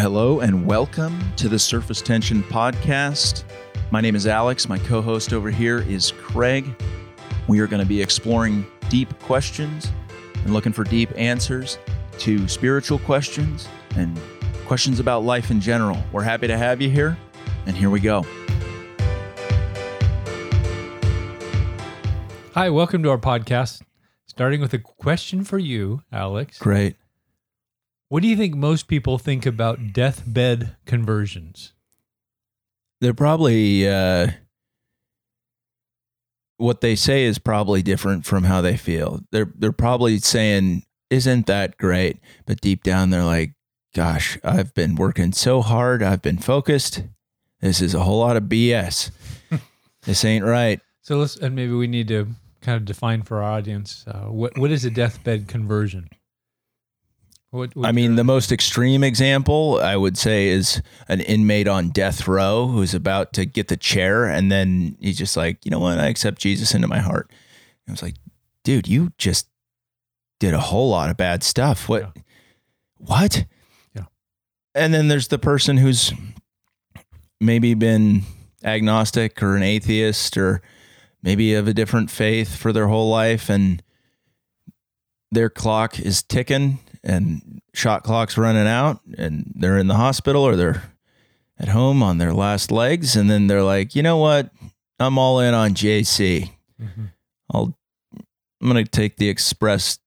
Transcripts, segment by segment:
Hello and welcome to the Surface Tension Podcast. My name is Alex. My co host over here is Craig. We are going to be exploring deep questions and looking for deep answers to spiritual questions and questions about life in general. We're happy to have you here, and here we go. Hi, welcome to our podcast. Starting with a question for you, Alex. Great. What do you think most people think about deathbed conversions? They're probably, uh, what they say is probably different from how they feel. They're, they're probably saying, isn't that great? But deep down, they're like, gosh, I've been working so hard. I've been focused. This is a whole lot of BS. this ain't right. So let's, and maybe we need to kind of define for our audience uh, what what is a deathbed conversion? What, I mean, the most extreme example I would say is an inmate on death row who's about to get the chair, and then he's just like, you know what, I accept Jesus into my heart. And I was like, dude, you just did a whole lot of bad stuff. What? Yeah. What? Yeah. And then there's the person who's maybe been agnostic or an atheist or maybe of a different faith for their whole life and their clock is ticking and shot clock's running out and they're in the hospital or they're at home on their last legs and then they're like you know what? I'm all in on jc mm-hmm. i'll i'm gonna take the express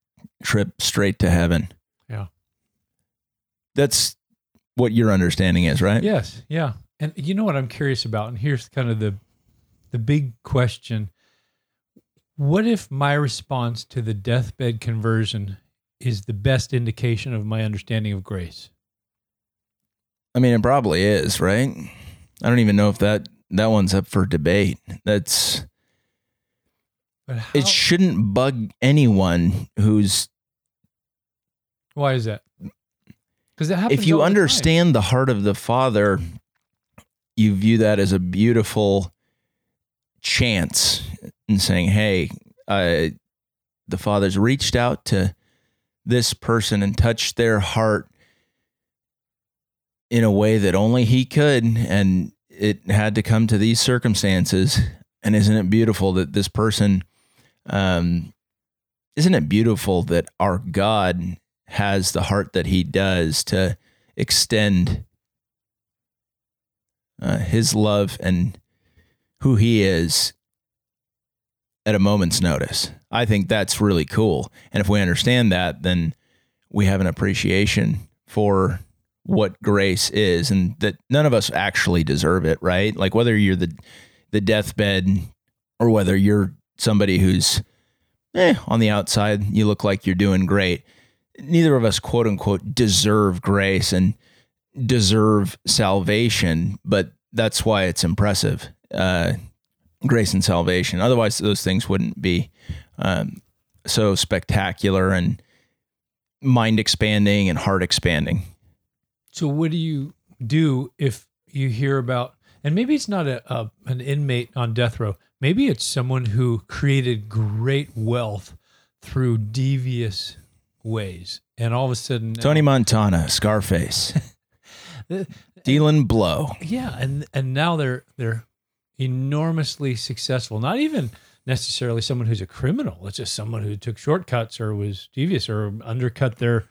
trip straight to heaven. Yeah. That's what your understanding is right? Yes yeah. And you know what i'm curious about? And here's kind of the the big question. What if my response to the deathbed conversion is the best indication of my understanding of grace? I mean, it probably is, right? I don't even know if that that one's up for debate. That's it shouldn't bug anyone who's Why is that? Because if you understand the, the heart of the Father, you view that as a beautiful chance in saying, "Hey, uh, the Father's reached out to this person and touched their heart in a way that only He could, and it had to come to these circumstances." And isn't it beautiful that this person, um, isn't it beautiful that our God has the heart that He does to extend uh, His love and who He is at a moment's notice. I think that's really cool. And if we understand that, then we have an appreciation for what grace is and that none of us actually deserve it, right? Like whether you're the the deathbed or whether you're somebody who's eh, on the outside, you look like you're doing great. Neither of us quote unquote deserve grace and deserve salvation, but that's why it's impressive. Uh, grace and salvation. Otherwise, those things wouldn't be um, so spectacular and mind expanding and heart expanding. So, what do you do if you hear about, and maybe it's not a, a an inmate on death row, maybe it's someone who created great wealth through devious ways, and all of a sudden, Tony Montana, Scarface, dealing blow, yeah, and and now they're they're enormously successful. Not even necessarily someone who's a criminal. It's just someone who took shortcuts or was devious or undercut their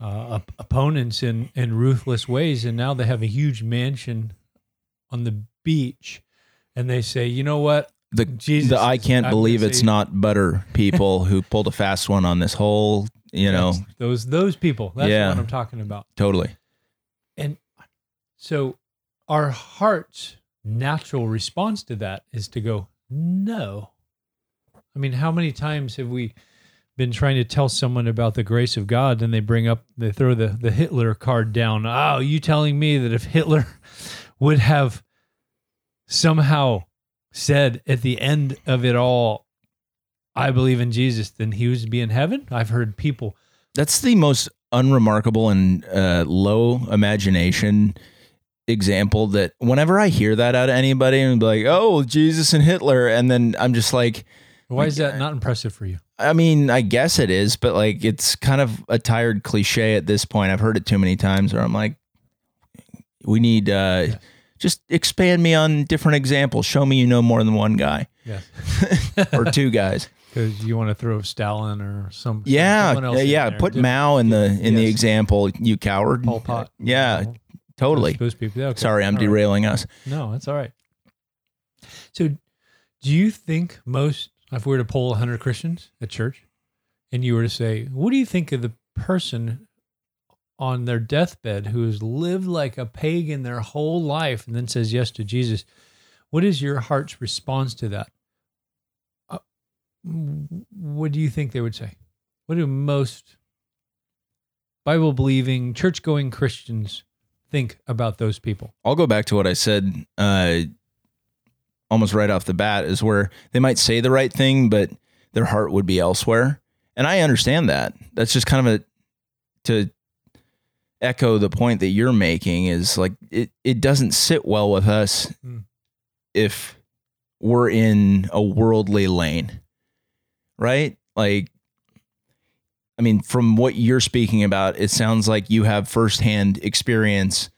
uh, op- opponents in in ruthless ways, and now they have a huge mansion on the beach, and they say, you know what? The Jesus the I can't believe it's say, not butter people who pulled a fast one on this whole, you know, those those people. That's yeah, what I'm talking about. Totally. And so our hearts natural response to that is to go, no. I mean, how many times have we been trying to tell someone about the grace of God and they bring up, they throw the, the Hitler card down? Oh, you telling me that if Hitler would have somehow said at the end of it all, I believe in Jesus, then he would be in heaven? I've heard people. That's the most unremarkable and uh, low imagination example that whenever I hear that out of anybody and be like, "Oh, Jesus and Hitler," and then I'm just like, "Why is that not impressive for you?" I mean, I guess it is, but like it's kind of a tired cliche at this point. I've heard it too many times where I'm like, We need uh, Yeah. just expand me on different examples. Show me you know more than one guy Yes. or two guys. Because you want to throw Stalin or some. Yeah, someone else yeah, yeah. Put Mao in the in the example. You coward. Pol Pot. Yeah, totally. People. Yeah, okay. Sorry, I'm All right. derailing us. No, that's all right. So, do you think most, if we were to poll 100 Christians at church and you were to say, what do you think of the person on their deathbed who has lived like a pagan their whole life and then says yes to Jesus? What is your heart's response to that? Uh, what do you think they would say? What do most Bible believing, church going Christians think about those people? I'll go back to what I said uh, almost right off the bat is where they might say the right thing, but their heart would be elsewhere. And I understand that. That's just kind of a to echo the point that you're making is like it, it doesn't sit well with us Mm. if we're in a worldly lane. Right? Like I mean, from what you're speaking about, it sounds like you have firsthand experience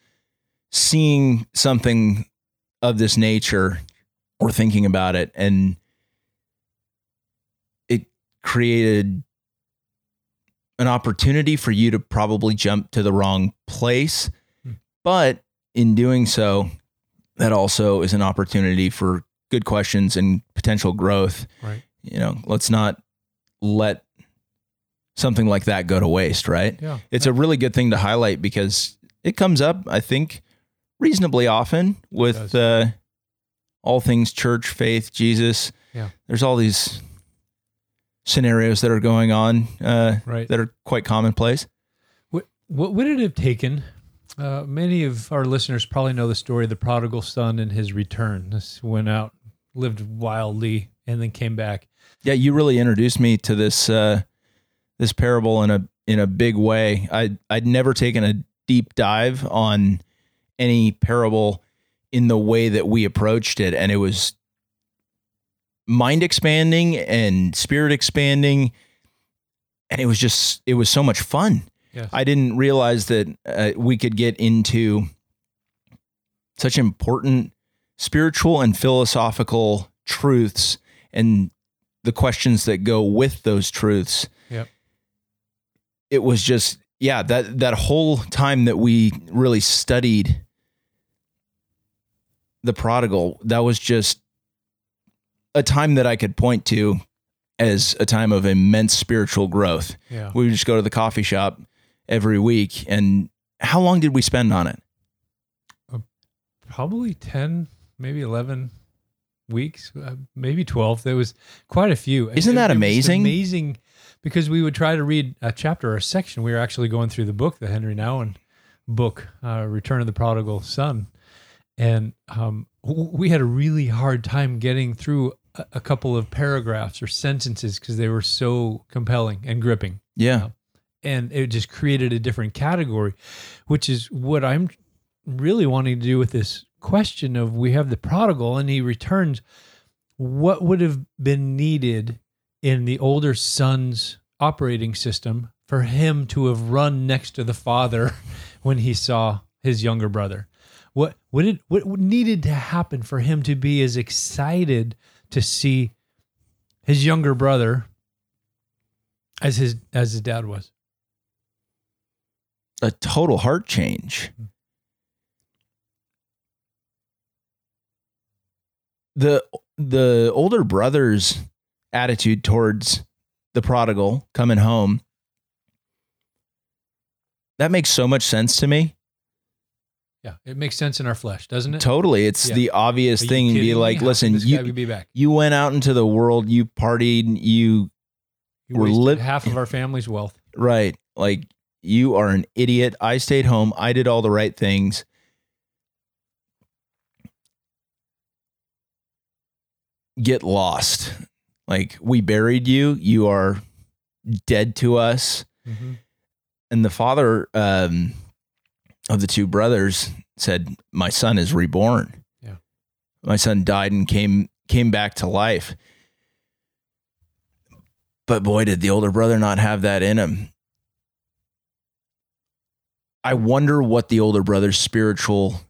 seeing something of this nature or thinking about it, and it created an opportunity for you to probably jump to the wrong place. Hmm. But in doing so, that also is an opportunity for good questions and potential growth. Right. You know, let's not let something like that go to waste, right? Yeah. It's a really good thing to highlight because it comes up, I think, reasonably often with uh, all things church, faith, Jesus. Yeah. There's all these scenarios that are going on uh, right. that are quite commonplace. What, what would it have taken? Uh, many of our listeners probably know the story of the prodigal son and his return. This went out, lived wildly, and then came back. Yeah, you really introduced me to this uh, this parable in a in a big way. I I'd never taken a deep dive on any parable in the way that we approached it, and it was mind expanding and spirit expanding, and it was just it was so much fun. Yes. I didn't realize that uh, we could get into such important spiritual and philosophical truths and the questions that go with those truths. It was just yeah, that that whole time that we really studied the prodigal, that was just a time that I could point to as a time of immense spiritual growth. yeah. We would just go to the coffee shop every week and how long did we spend on it? Probably 10, maybe 11 weeks, uh, maybe 12. There was quite a few. Isn't that it amazing? amazing because we would try to read a chapter or a section. We were actually going through the book, the Henry Nouwen book, uh, Return of the Prodigal Son. And um, we had a really hard time getting through a, a couple of paragraphs or sentences because they were so compelling and gripping Yeah. and it just created a different category, which is what I'm really wanting to do with this question of we have the prodigal and he returns. What would have been needed in the older son's operating system for him to have run next to the father when he saw his younger brother? What what did what needed to happen for him to be as excited to see his younger brother as his as his dad was? A total heart change. The the older brother's attitude towards the prodigal coming home that makes so much sense to me. Yeah, it makes sense in our flesh, doesn't it? Totally. It's Yeah. the obvious thing to be kidding me? like, listen, you you went out into the world, you partied, you You we're lit- half of our family's wealth. right, like you are an idiot. I stayed home. I did all the right things. Get lost. Like we buried you. You are dead to us. Mm-hmm. And the father um, of the two brothers said, "My son is reborn. Yeah. My son died and came came back to life." But boy, did the older brother not have that in him. I wonder what the older brother's spiritual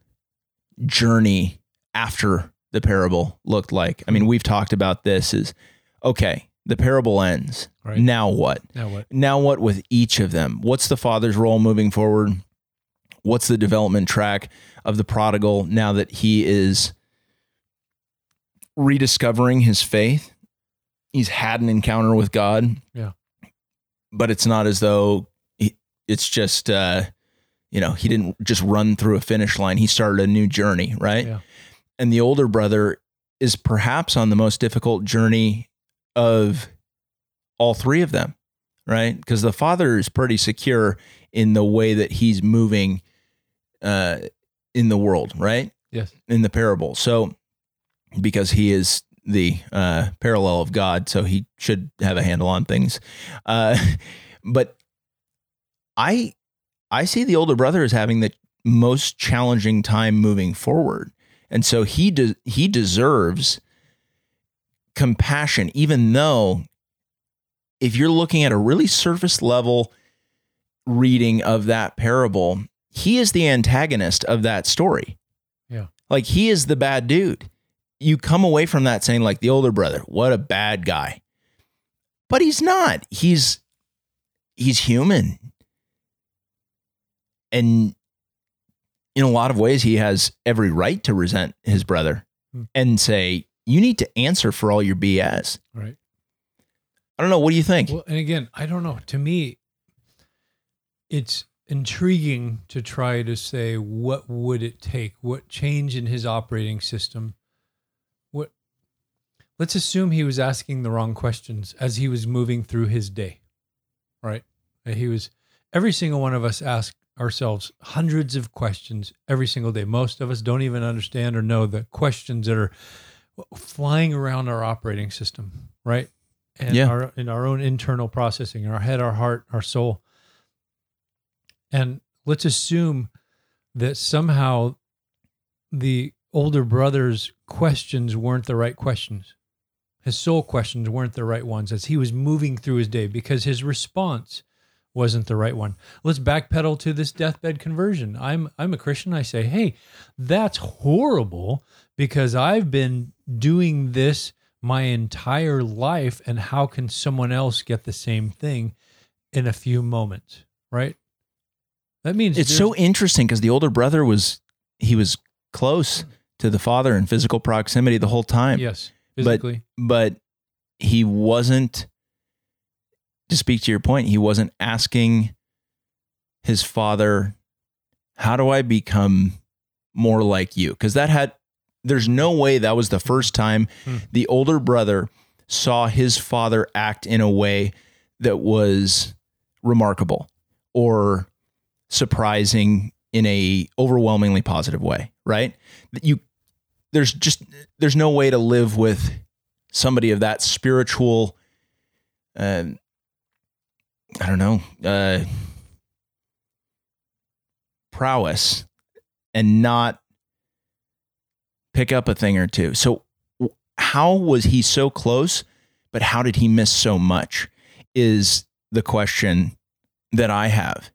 journey after the parable looked like. I mean, we've talked about this is okay, the parable ends. Right. Now what? Now what? Now what with each of them? What's the father's role moving forward? What's the development track of the prodigal now that he is rediscovering his faith? He's had an encounter with God. Yeah. But it's not as though he, it's just uh you know, he didn't just run through a finish line. He started a new journey, right? Yeah. And the older brother is perhaps on the most difficult journey of all three of them, right? Because the father is pretty secure in the way that he's moving uh, in the world, right? Yes. In the parable. So, because he is the uh, parallel of God, so he should have a handle on things. Uh, but I, I see the older brother as having the most challenging time moving forward, and so he de- he deserves compassion, even though if you're looking at a really surface level reading of that parable, he is the antagonist of that story. Yeah. Like he is the bad dude. You come away from that saying, like, the older brother, what a bad guy. But he's not. He's he's human. And in a lot of ways, he has every right to resent his brother Hmm. and say, you need to answer for all your BS. Right. I don't know. What do you think? Well, and again, I don't know. To me, it's intriguing to try to say what would it take? What change in his operating system? What Let's assume he was asking the wrong questions as he was moving through his day. Right? He was every single one of us ask ourselves hundreds of questions every single day. Most of us don't even understand or know the questions that are flying around our operating system, right? And Yeah. our in our own internal processing, our head, our heart, our soul. And let's assume that somehow the older brother's questions weren't the right questions. His soul questions weren't the right ones as he was moving through his day because his response wasn't the right one. Let's backpedal to this deathbed conversion. I'm I'm a Christian. I say, "Hey, that's horrible because I've been doing this my entire life and how can someone else get the same thing in a few moments?" Right? That means It's so interesting because the older brother was he was close to the father in physical proximity the whole time, yes, but- physically. but he wasn't. To speak to your point, he wasn't asking his father, "How do I become more like you?" Because that had there's no way that was the first time Hmm. the older brother saw his father act in a way that was remarkable or surprising in a overwhelmingly positive way, right? That You there's just there's no way to live with somebody of that spiritual uh, I don't know, uh, prowess and not pick up a thing or two. So how was he so close, but how did he miss so much is the question that I have.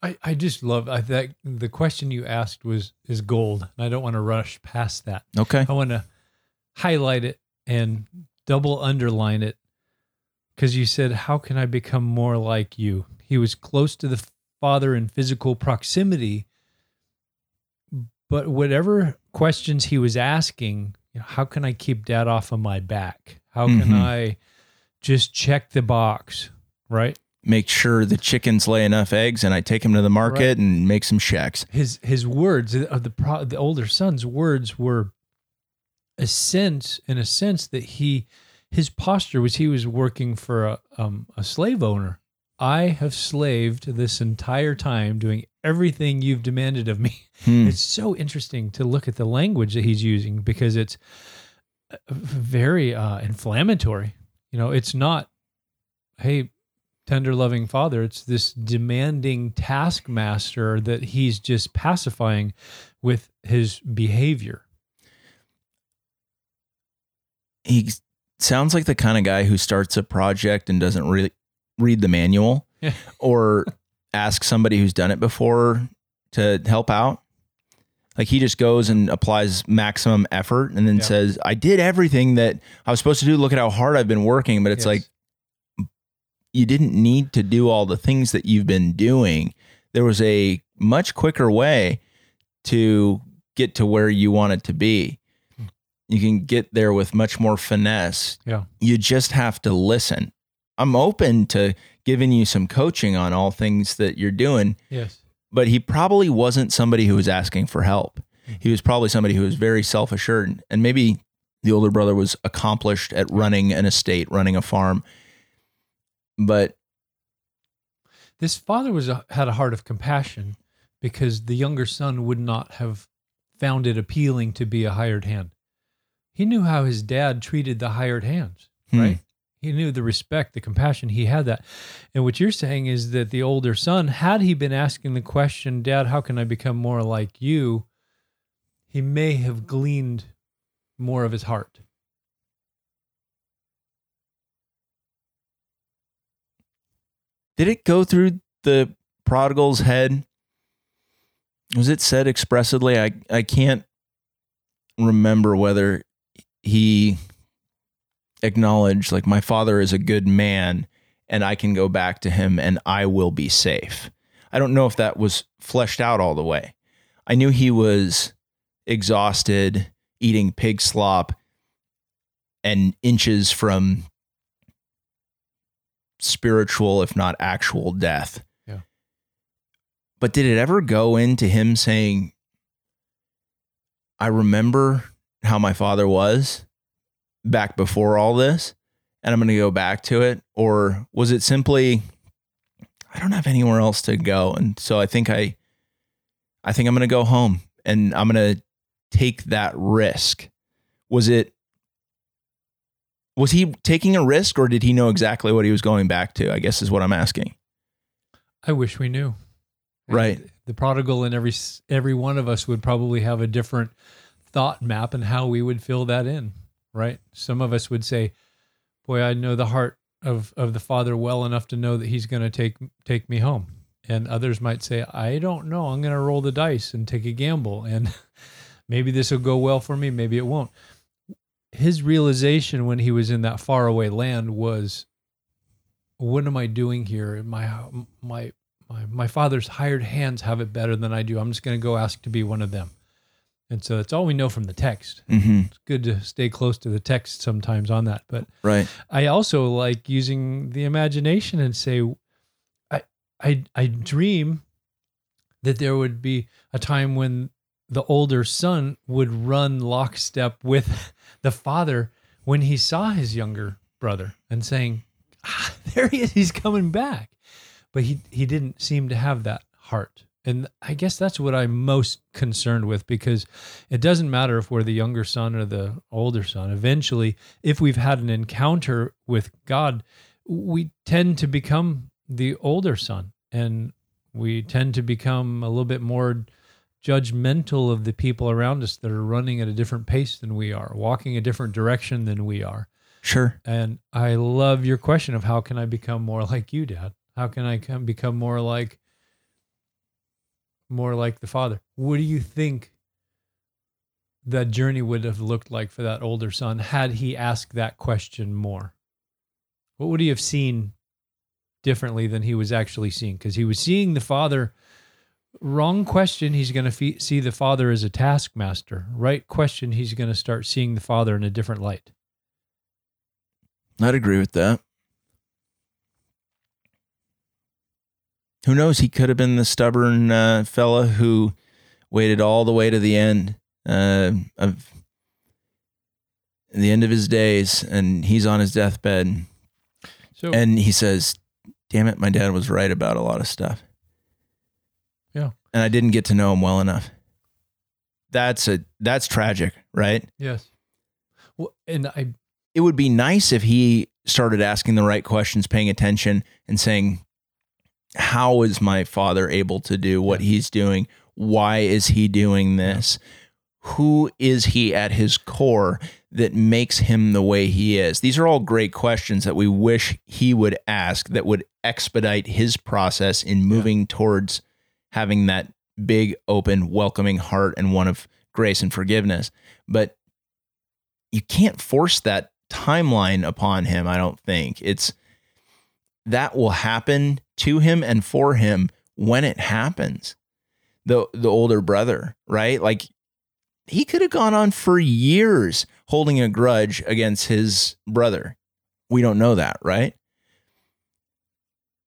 I, I just love I that the question you asked was is gold. And I don't want to rush past that. Okay. I want to highlight it and double underline it because you said, How can I become more like you? He was close to the Father in physical proximity, but whatever questions he was asking, you know, how can I keep dad off of my back? How can Mhm. I just check the box? Right? Make sure the chickens lay enough eggs and I take them to the market and make some checks. his his words of the pro, the older son's words were a sense in a sense that he his posture was he was working for a um, a slave owner. I have slaved this entire time doing everything you've demanded of me. Hmm. It's so interesting to look at the language that he's using because it's uh, very uh, inflammatory. You know, it's not, hey, tender loving father. It's this demanding taskmaster that he's just pacifying with his behavior. He sounds like the kind of guy who starts a project and doesn't really read the manual Yeah. or ask somebody who's done it before to help out. Like he just goes and applies maximum effort and then Yeah. says, I did everything that I was supposed to do. Look at how hard I've been working. But it's Yes. like, you didn't need to do all the things that you've been doing. There was a much quicker way to get to where you want it to be. You can get there with much more finesse. Yeah. You just have to listen. I'm open to giving you some coaching on all things that you're doing, Yes. but he probably wasn't somebody who was asking for help. Hmm. He was probably somebody who was very self assured. And maybe the older brother was accomplished at running an estate, running a farm. But This father was a, had a heart of compassion because the younger son would not have found it appealing to be a hired hand. He knew how his dad treated the hired hands, Hmm. right? He knew the respect, the compassion. He had that. And what you're saying is that the older son, had he been asking the question, Dad, how can I become more like you? He may have gleaned more of his heart. did it go through the prodigal's head? Was it said expressly? I, I can't remember whether he acknowledged, like, my father is a good man and I can go back to him and I will be safe. I don't know if that was fleshed out all the way. I knew he was exhausted, eating pig slop, and inches from spiritual, if not actual death. Yeah. But did it ever go into him saying, I remember how my father was back before all this, and I'm going to go back to it? Or was it simply, I don't have anywhere else to go. And so I think I, I think I'm going to go home and I'm going to take that risk. Was it, was he taking a risk or did he know exactly what he was going back to? I guess is what I'm asking. I wish we knew. Right. The prodigal and every every one of us would probably have a different thought map and how we would fill that in, right? Some of us would say, "Boy, I know the heart of of the father well enough to know that he's going to take take me home." And others might say, "I don't know. I'm going to roll the dice and take a gamble and maybe this will go well for me, maybe it won't." His realization when he was in that faraway land was what am I doing here? My my my my father's hired hands have it better than I do. I'm just going to go ask to be one of them. And so that's all we know from the text. Mm-hmm. It's good to stay close to the text sometimes on that. But Right. I also like using the imagination and say, I I I dream that there would be a time when the older son would run lockstep with the father when he saw his younger brother and saying, ah, "There he is, he's coming back," but he he didn't seem to have that heart. And I guess that's what I'm most concerned with because it doesn't matter if we're the younger son or the older son. Eventually, if we've had an encounter with God, we tend to become the older son and we tend to become a little bit more judgmental of the people around us that are running at a different pace than we are, walking a different direction than we are. Sure. And I love your question of how can I become more like you, Dad? How can I become more like more like the father? What do you think that journey would have looked like for that older son had he asked that question more? What would he have seen differently than he was actually seeing? Because he was seeing the father. Wrong question. He's going to see the father as a taskmaster. Right question. He's going to start seeing the father in a different light. I'd agree with that. Who knows? He could have been the stubborn uh, fella who waited all the way to the end uh, of the end of his days, and he's on his deathbed, So and he says, "Damn it, my dad was right about a lot of stuff." Yeah. and I didn't get to know him well enough. That's a that's tragic, right? Yes. Well, and I it would be nice if he started asking the right questions, paying attention, and saying, How is my father able to do what he's doing? Why is he doing this? Who is he at his core that makes him the way he is? These are all great questions that we wish he would ask that would expedite his process in moving towards having that big, open, welcoming heart and one of grace and forgiveness. But you can't force that timeline upon him, I don't think. It's that will happen to him and for him when it happens. The the older brother, right? Like he could have gone on for years holding a grudge against his brother. We don't know that, right?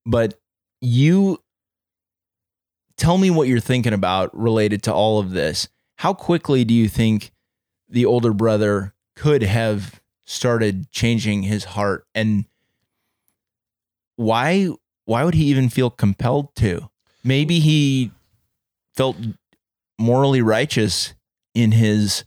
But you tell me what you're thinking about related to all of this. How quickly do you think the older brother could have started changing his heart and why why would he even feel compelled to? Maybe he felt morally righteous in his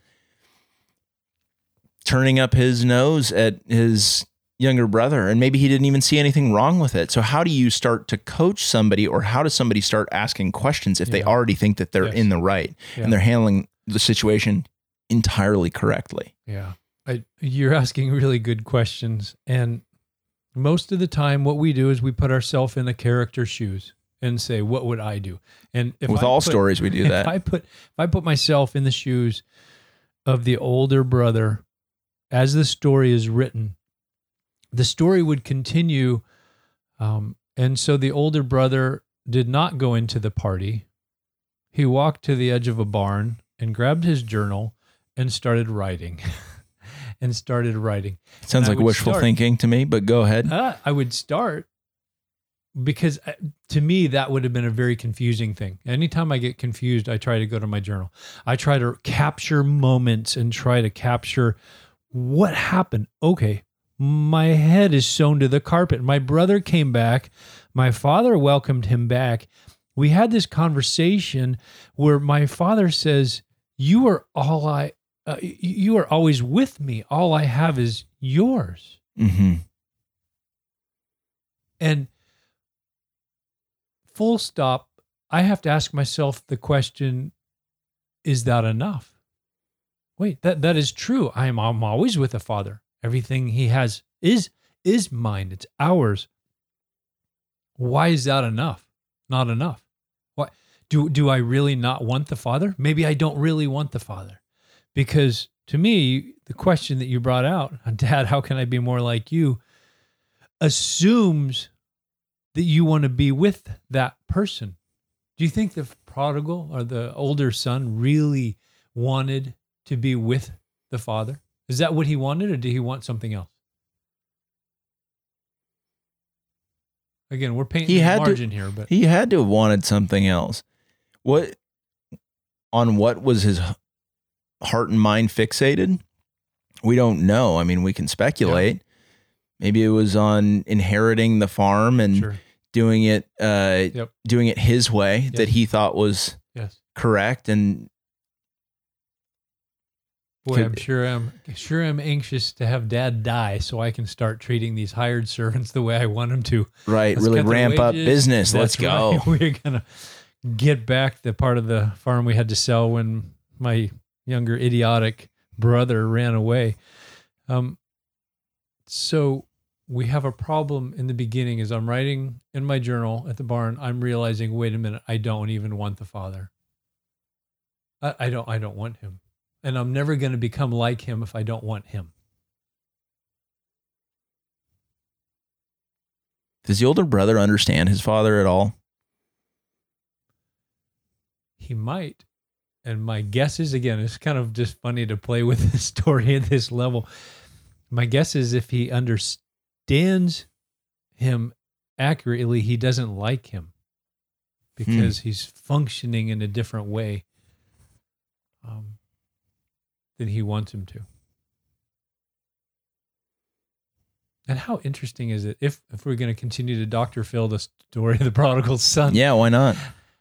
turning up his nose at his younger brother and maybe he didn't even see anything wrong with it. So how do you start to coach somebody or how does somebody start asking questions if they already think that they're Yes. in the right Yeah. and they're handling the situation entirely correctly? Yeah. I, you're asking really good questions. And most of the time, what we do is we put ourselves in the character's shoes and say, what would I do? And if With I all put- stories we do if that. I put if I put myself in the shoes of the older brother as the story is written, the story would continue. Um, and so the older brother did not go into the party. He walked to the edge of a barn and grabbed his journal and started writing. and started writing. Sounds like wishful start- thinking to me, but go ahead. Uh, I would start because uh, to me that would have been a very confusing thing. Anytime I get confused, I try to go to my journal. I try to capture moments and try to capture what happened. Okay, my head is sewn to the carpet. My brother came back. My father welcomed him back. We had this conversation where my father says, "You are all I. Uh, you are always with me. All I have is yours." hmm And full stop, I have to ask myself the question is that enough? Wait, that, that is true. I am I'm always with the Father. Everything he has is is mine. It's ours. Why is that enough? Not enough. Why do do I really not want the Father? Maybe I don't really want the Father. Because to me, the question that you brought out, Dad, how can I be more like you? assumes that you want to be with that person. Do you think the prodigal or the older son really wanted to be with the father? Is that what he wanted, or did he want something else? Again, we're painting He the had to- margin here, but He had to have wanted something else. What on what was his heart and mind fixated? We don't know. I mean, we can speculate. Maybe it was on inheriting the farm and sure, doing it uh Yep. doing it his way that he thought was yes. correct and Boy, I'm sure I'm sure I'm anxious to have Dad die so I can start treating these hired servants the way I want them to. right Let's really ramp up business. Let's go. right. We're gonna get back the part of the farm we had to sell when my younger idiotic brother ran away. Um, so we have a problem in the beginning as I'm writing in my journal at the barn. I'm realizing, wait a minute, I don't even want the father. I, I don't. I don't want him, and I'm never going to become like him if I don't want him. Does the older brother understand his father at all? He might. And my guess is again, it's kind of just funny to play with the story at this level. My guess is if he understands him accurately, he doesn't like him because he's functioning in a different way um, than he wants him to. And how interesting is it if if we're going to continue to Dr. Phil the story of the prodigal son? Yeah, why not?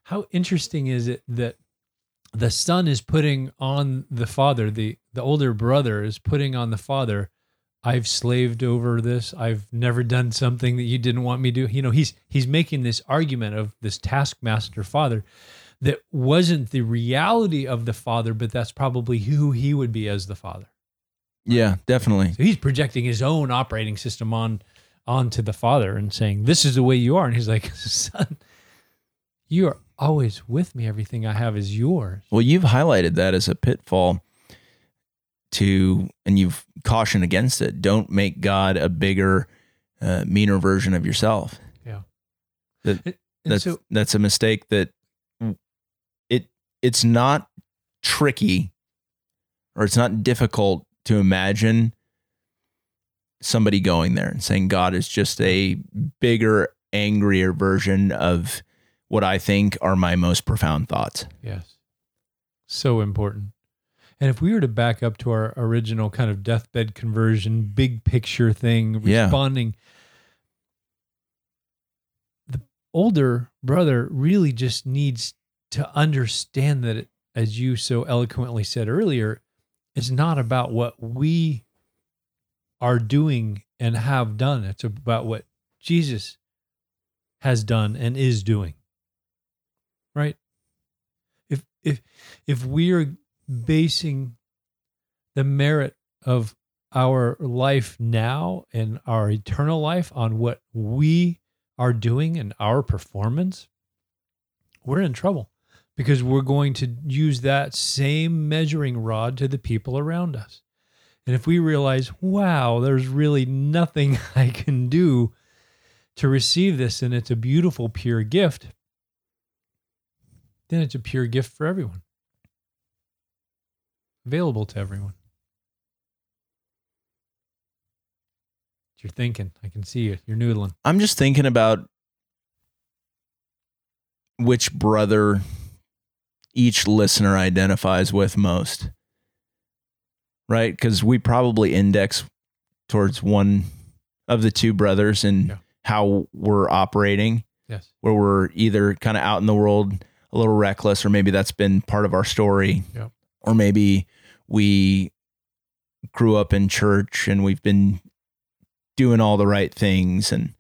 how interesting is it that the son is putting on the father the the older brother is putting on the father i've slaved over this i've never done something that you didn't want me to do you know he's he's making this argument of this taskmaster father that wasn't the reality of the father but that's probably who he would be as the father Yeah, definitely. So he's projecting his own operating system on onto the father and saying, "This is the way you are." And he's like, "Son, you are always with me. Everything I have is yours." Well, you've highlighted that as a pitfall to, and you've cautioned against it. Don't make God a bigger, uh, meaner version of yourself. Yeah. That, And that's so that's a mistake that it it's not tricky or it's not difficult to imagine somebody going there and saying God is just a bigger, angrier version of what I think are my most profound thoughts. Yes. So important. And if we were to back up to our original kind of deathbed conversion, big picture thing, Yeah. responding, the older brother really just needs to understand that, it, as you so eloquently said earlier, it's not about what we are doing and have done. It's about what Jesus has done and is doing. Right? If if if we're basing the merit of our life now and our eternal life on what we are doing and our performance, we're in trouble because we're going to use that same measuring rod to the people around us. And if we realize, wow, there's really nothing I can do to receive this, and it's a beautiful, pure gift, then it's a pure gift for everyone, available to everyone. You're thinking. I can see you. You're noodling. I'm just thinking about which brother each listener identifies with most. Right? Because we probably index towards one of the two brothers and Yeah. how we're operating, Yes. where we're either kind of out in the world a little reckless, or maybe that's been part of our story. Yeah. Or maybe we grew up in church and we've been doing all the right things and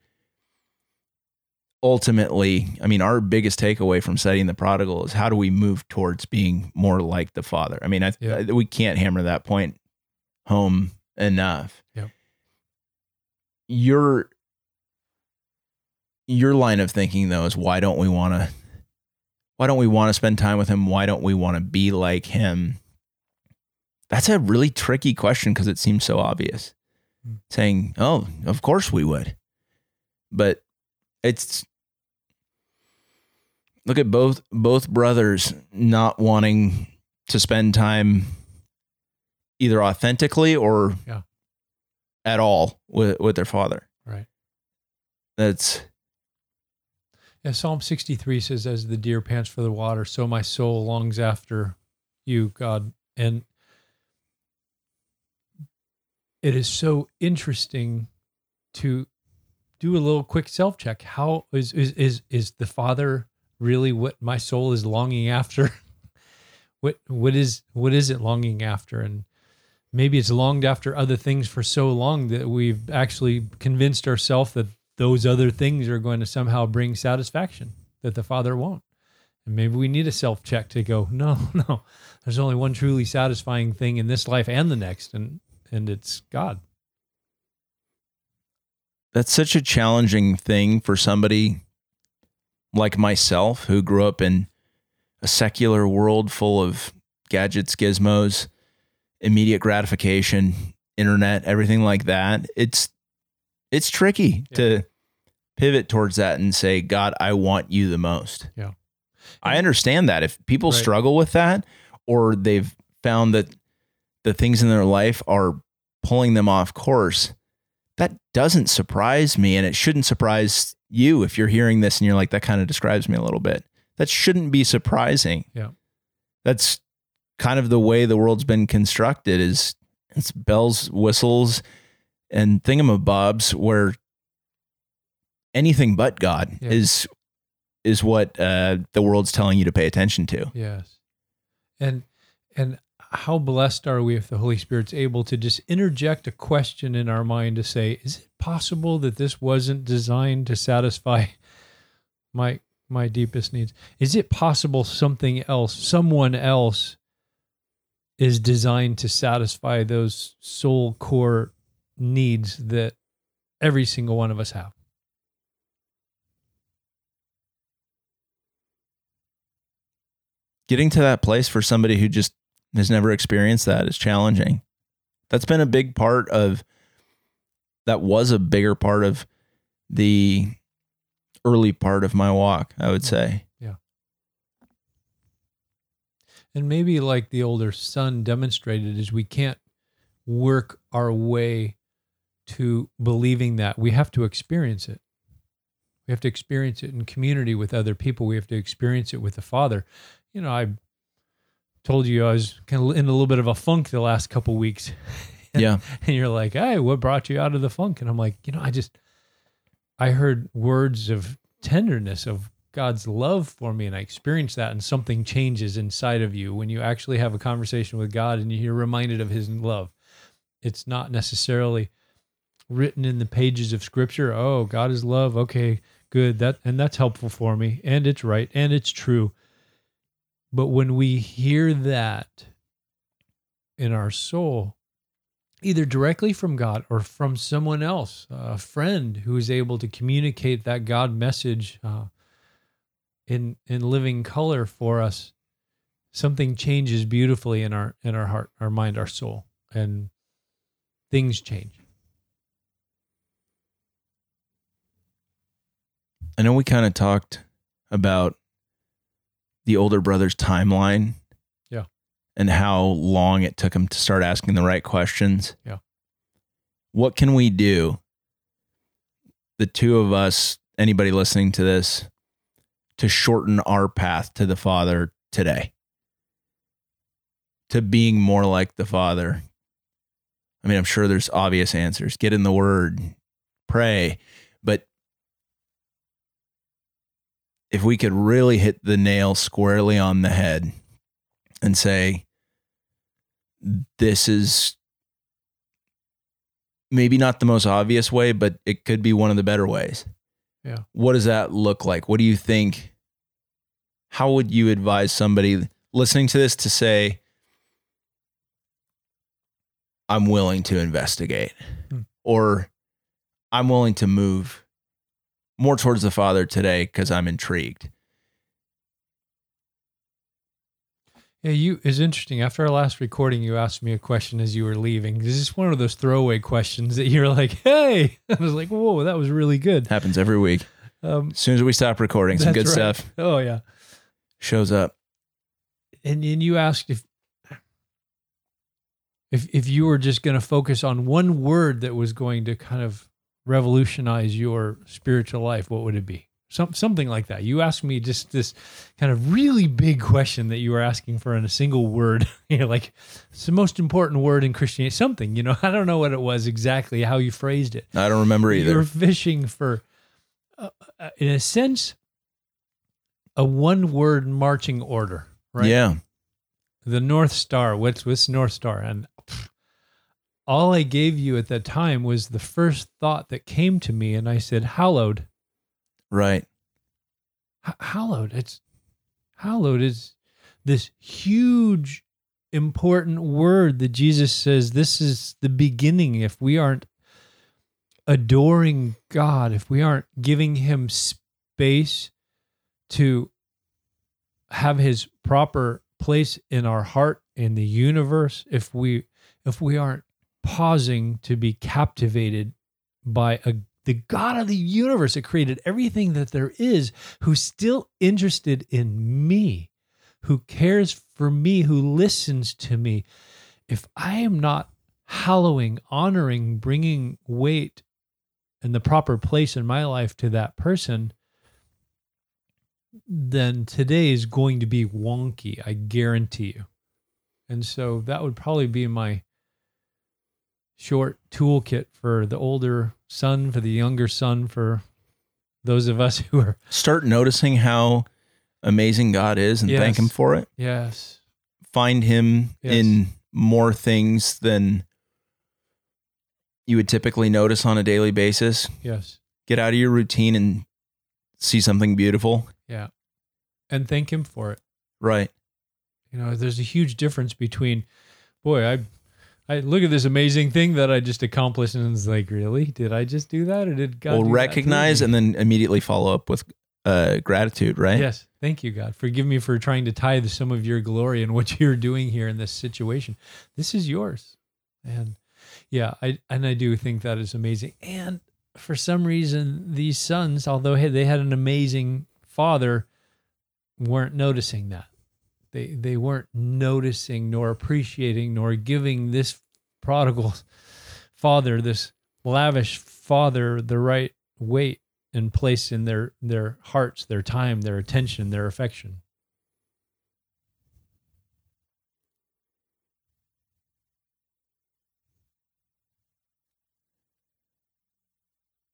ultimately i mean our biggest takeaway from studying the prodigal is how do we move towards being more like the father i mean I, Yeah. I- we can't hammer that point home enough Yep. your your line of thinking though is why don't we want to why don't we want to spend time with him why don't we want to be like him that's a really tricky question because it seems so obvious Hmm. saying oh of course we would but it's look at both both brothers not wanting to spend time either authentically or Yeah. at all with with their father Right. that's Yeah, Psalm 63 says, As the deer pants for the water, so my soul longs after you, God. And it is so interesting to do a little quick self check. How is, is, is, is the Father really what my soul is longing after? what, what is, what is it longing after? And maybe it's longed after other things for so long that we've actually convinced ourselves that those other things are going to somehow bring satisfaction that the Father won't. And maybe we need a self check to go, no, no, there's only one truly satisfying thing in this life and the next, and and it's God. that's such a challenging thing for somebody like myself who grew up in a secular world full of gadgets, gizmos, immediate gratification, internet, everything like that. It's it's tricky Yeah. to pivot towards that and say, God, I want you the most. Yeah. I understand that. If people Right. struggle with that or they've found that the things in their life are pulling them off course, that doesn't surprise me. And it shouldn't surprise you if you're hearing this and you're like, that kind of describes me a little bit. That shouldn't be surprising. Yeah. That's kind of the way the world's been constructed is it's bells, whistles, and thingamabobs where anything but God Yeah. is is what uh, the world's telling you to pay attention to. Yes. And and how blessed are we if the Holy Spirit's able to just interject a question in our mind to say, is it possible that this wasn't designed to satisfy my my deepest needs? Is it possible something else, someone else is designed to satisfy those soul core needs that every single one of us have. Getting to that place for somebody who just has never experienced that is challenging. That's been a big part of that was a bigger part of the early part of my walk, I would mm. say. Yeah. And maybe like the older son demonstrated is we can't work our way to believing that. We have to experience it. We have to experience it in community with other people. We have to experience it with the Father. You know, I told you I was kind of in a little bit of a funk the last couple weeks. Yeah. and you're like, "Hey, what brought you out of the funk?" And I'm like, "You know, I just I heard words of tenderness of God's love for me and I experienced that and something changes inside of you when you actually have a conversation with God and you're reminded of his love. It's not necessarily written in the pages of scripture, "Oh, God is love." Okay, good. That and that's helpful for me and it's right and it's true. But when we hear that in our soul, either directly from God or from someone else, a friend who is able to communicate that God message uh, in in living color for us, something changes beautifully in our in our heart, our mind, our soul, and things change. I know we kind of talked about the older brother's timeline. Yeah. And how long it took him to start asking the right questions. Yeah. What can we do? The two of us, anybody listening to this, to shorten our path to the Father today, to being more like the Father. I mean, I'm sure there's obvious answers. Get in the Word, pray, but if we could really hit the nail squarely on the head and say, this is maybe not the most obvious way, but it could be one of the better ways. Yeah. What does that look like? What do you think? How would you advise somebody listening to this to say, I'm willing to investigate Hmm. or I'm willing to move more towards the Father today because I'm intrigued? Yeah, you is interesting. After our last recording, you asked me a question as you were leaving. This is one of those throwaway questions that you're like, "Hey," I was like, "Whoa, that was really good." Happens every week. Um, As soon as we stop recording, some good right. stuff oh yeah, shows up. and and you asked if if if you were just going to focus on one word that was going to kind of revolutionize your spiritual life, what would it be? Some, something like that. You asked me just this kind of really big question that you were asking for in a single word. you know, like, it's the most important word in Christianity. Something, you know, I don't know what it was exactly, how you phrased it. I don't remember either. You're fishing for, uh, uh, in a sense, a one word marching order, right? Yeah. the North Star. What's what's North Star? And all I gave you at that time was the first thought that came to me, and I said, "Hallowed, Right. H- hallowed." It's hallowed is this huge, important word that Jesus says. This is the beginning. If we aren't adoring God, if we aren't giving Him space to have His proper place in our heart in the universe if we if we aren't pausing to be captivated by a the God of the universe that created everything that there is, who's still interested in me, who cares for me, who listens to me. If I am not hallowing, honoring, bringing weight and the proper place in my life to that person, then today is going to be wonky. I guarantee you. And so that would probably be my short toolkit for the older son, for the younger son, for those of us who are, Start noticing how amazing God is and thank Him for it. yes, Find Him Yes. in more things than you would typically notice on a daily basis. yes, Get out of your routine and see something beautiful. yeah. And thank him for it. Right. You know, there's a huge difference between, boy, I, I look at this amazing thing that I just accomplished, and it's like, really, did I just do that, or did God? Well, recognize and then immediately follow up with uh, gratitude, right? Yes, thank you, God. Forgive me for trying to tithe some of your glory and what you're doing here in this situation. This is yours, and yeah, I and I do think that is amazing. And for some reason, these sons, although hey, they had an amazing father, weren't noticing that. They they weren't noticing nor appreciating nor giving this prodigal father, this lavish father, the right weight and place in their their hearts, their time, their attention, their affection.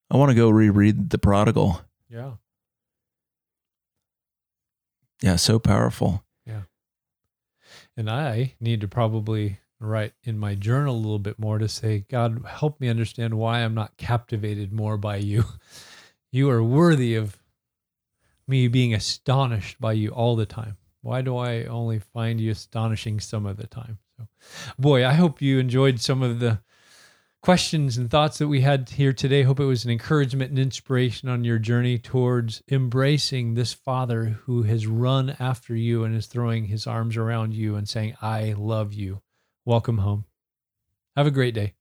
I want to go reread The Prodigal. Yeah. Yeah, so powerful. And I need to probably write in my journal a little bit more to say, God, help me understand why I'm not captivated more by you. You are worthy of me being astonished by you all the time. Why do I only find you astonishing some of the time? So, boy, I hope you enjoyed some of the questions and thoughts that we had here today. Hope it was an encouragement and inspiration on your journey towards embracing this Father who has run after you and is throwing his arms around you and saying, I love you. Welcome home. Have a great day.